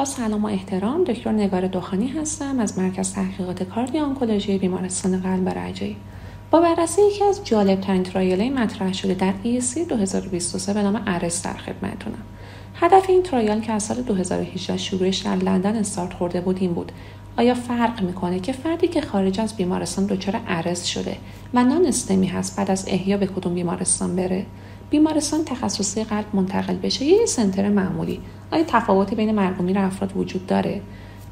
با سلام و احترام دکتر نگار دخانی هستم از مرکز تحقیقات کاردی آنکولوژی بیمارستان قلب رجایی با بررسی یکی از جالبترین ترایل مطرح شده در ESC 2023 به نام ارس در خدمتتونم. هدف این ترایل که از سال 2018 شروعش در لندن استارت خورده بود این بود. آیا فرق می‌کنه که فردی که خارج از بیمارستان دچار ارس شده و نان استمی هست بعد از احیا به کدوم بیمارستان بره؟ بیمارستان تخصصی قلب منتقل بشه یه سنتر معمولی. آیا تفاوتی بین مرگ و میر افراد وجود داره؟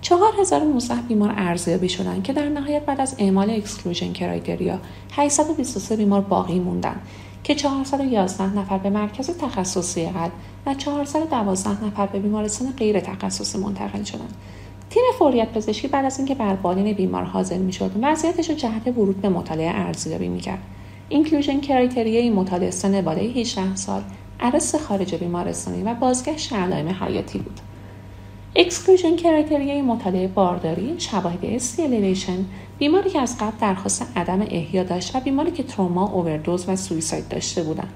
4019 بیمار ارزیابی شدن که در نهایت بعد از اعمال exclusion criteria 823 بیمار باقی موندن. که 411 نفر به مرکز تخصصی قلب و 412 نفر به بیمارستان غیر تخصصی منتقل شدند. تیم فوریت پزشکی بعد از اینکه بر بالین بیمار حاضر می‌شد وضعیتش رو جهت ورود به مطالعه ارزیابی می‌کرد. inclusion criteria ی مطالعه سن بالای 18 سال arrest خارج بیمارستانی و بازگشت علائم حیاتی بود. exclusion criteria ی مطالعه بارداری شواهد ST elevation بیماری که از قبل درخواست عدم احیا داشت و بیماری که تروما اووردوز و suicide داشته بودند.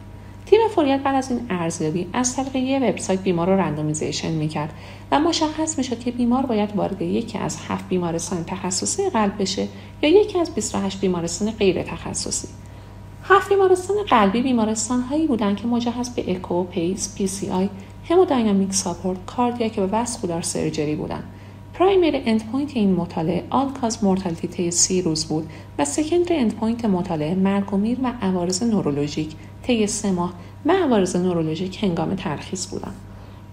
تیم فوریت بعد از این ارزیابی از طریق یه وبسایت بیمار رو randomization می‌کرد و مشخص می‌شد که بیمار باید وارد یکی از هفت بیمارستان تخصصی قلب بشه یا یکی از 28 بیمارستان غیر تخصصی. هفت بیمارستان قلبی بیمارستان هایی بودند که مجهز به اکو، pace، PCI، hemodynamic support، cardiac و vascular surgery بودند. primary endpoint این مطالعه all cause mortality طی سی روز بود و secondary endpoint مطالعه مرگ و میر و عوارض نورولوژیک طی سه ماه و عوارض نورولوژیک هنگام ترخیص بودند.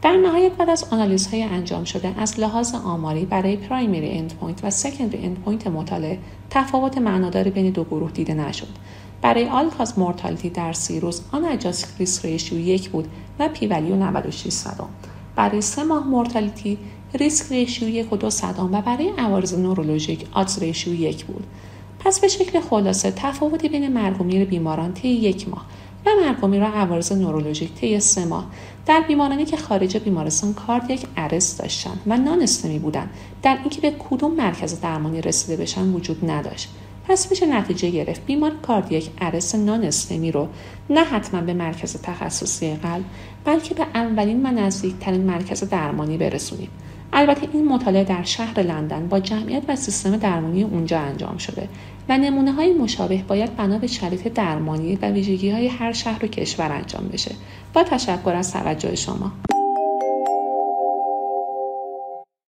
در نهایت بعد از های انجام شده از لحاظ آماری برای primary endpoint و secondary endpoint مطالعه تفاوت معناداری بین دو گروه دیده نشد برای all cause mortality در سی روز unadjusted risk ratio یک بود و p value 96 صدم. برای سه ماه mortality risk ratio یک و دو صدم و برای عوارض نورولوژیک odds ratio یک بود. پس به شکل خلاصه تفاوتی بین مرگ و میر بیماران طی یک ماه و مرگ و میر عوارض نورولوژیک طی سه ماه. در بیمارانی که خارج بیمارستان cardiac arrest داشتند و non STEMI بودند در اینکه به کدوم مرکز درمانی رسیده بشن وجود نداشت. پس میشه نتیجه گرفت. بیمار کاردیاک ارس نان استمی رو نه حتما به مرکز تخصصی قلب بلکه به اولین و نزدیکترین مرکز درمانی برسونیم. البته این مطالعه در شهر لندن با جمعیت و سیستم درمانی اونجا انجام شده و نمونه های مشابه باید بنا به شرایط درمانی و ویژگی های هر شهر و کشور انجام بشه. با تشکر از توجه شما.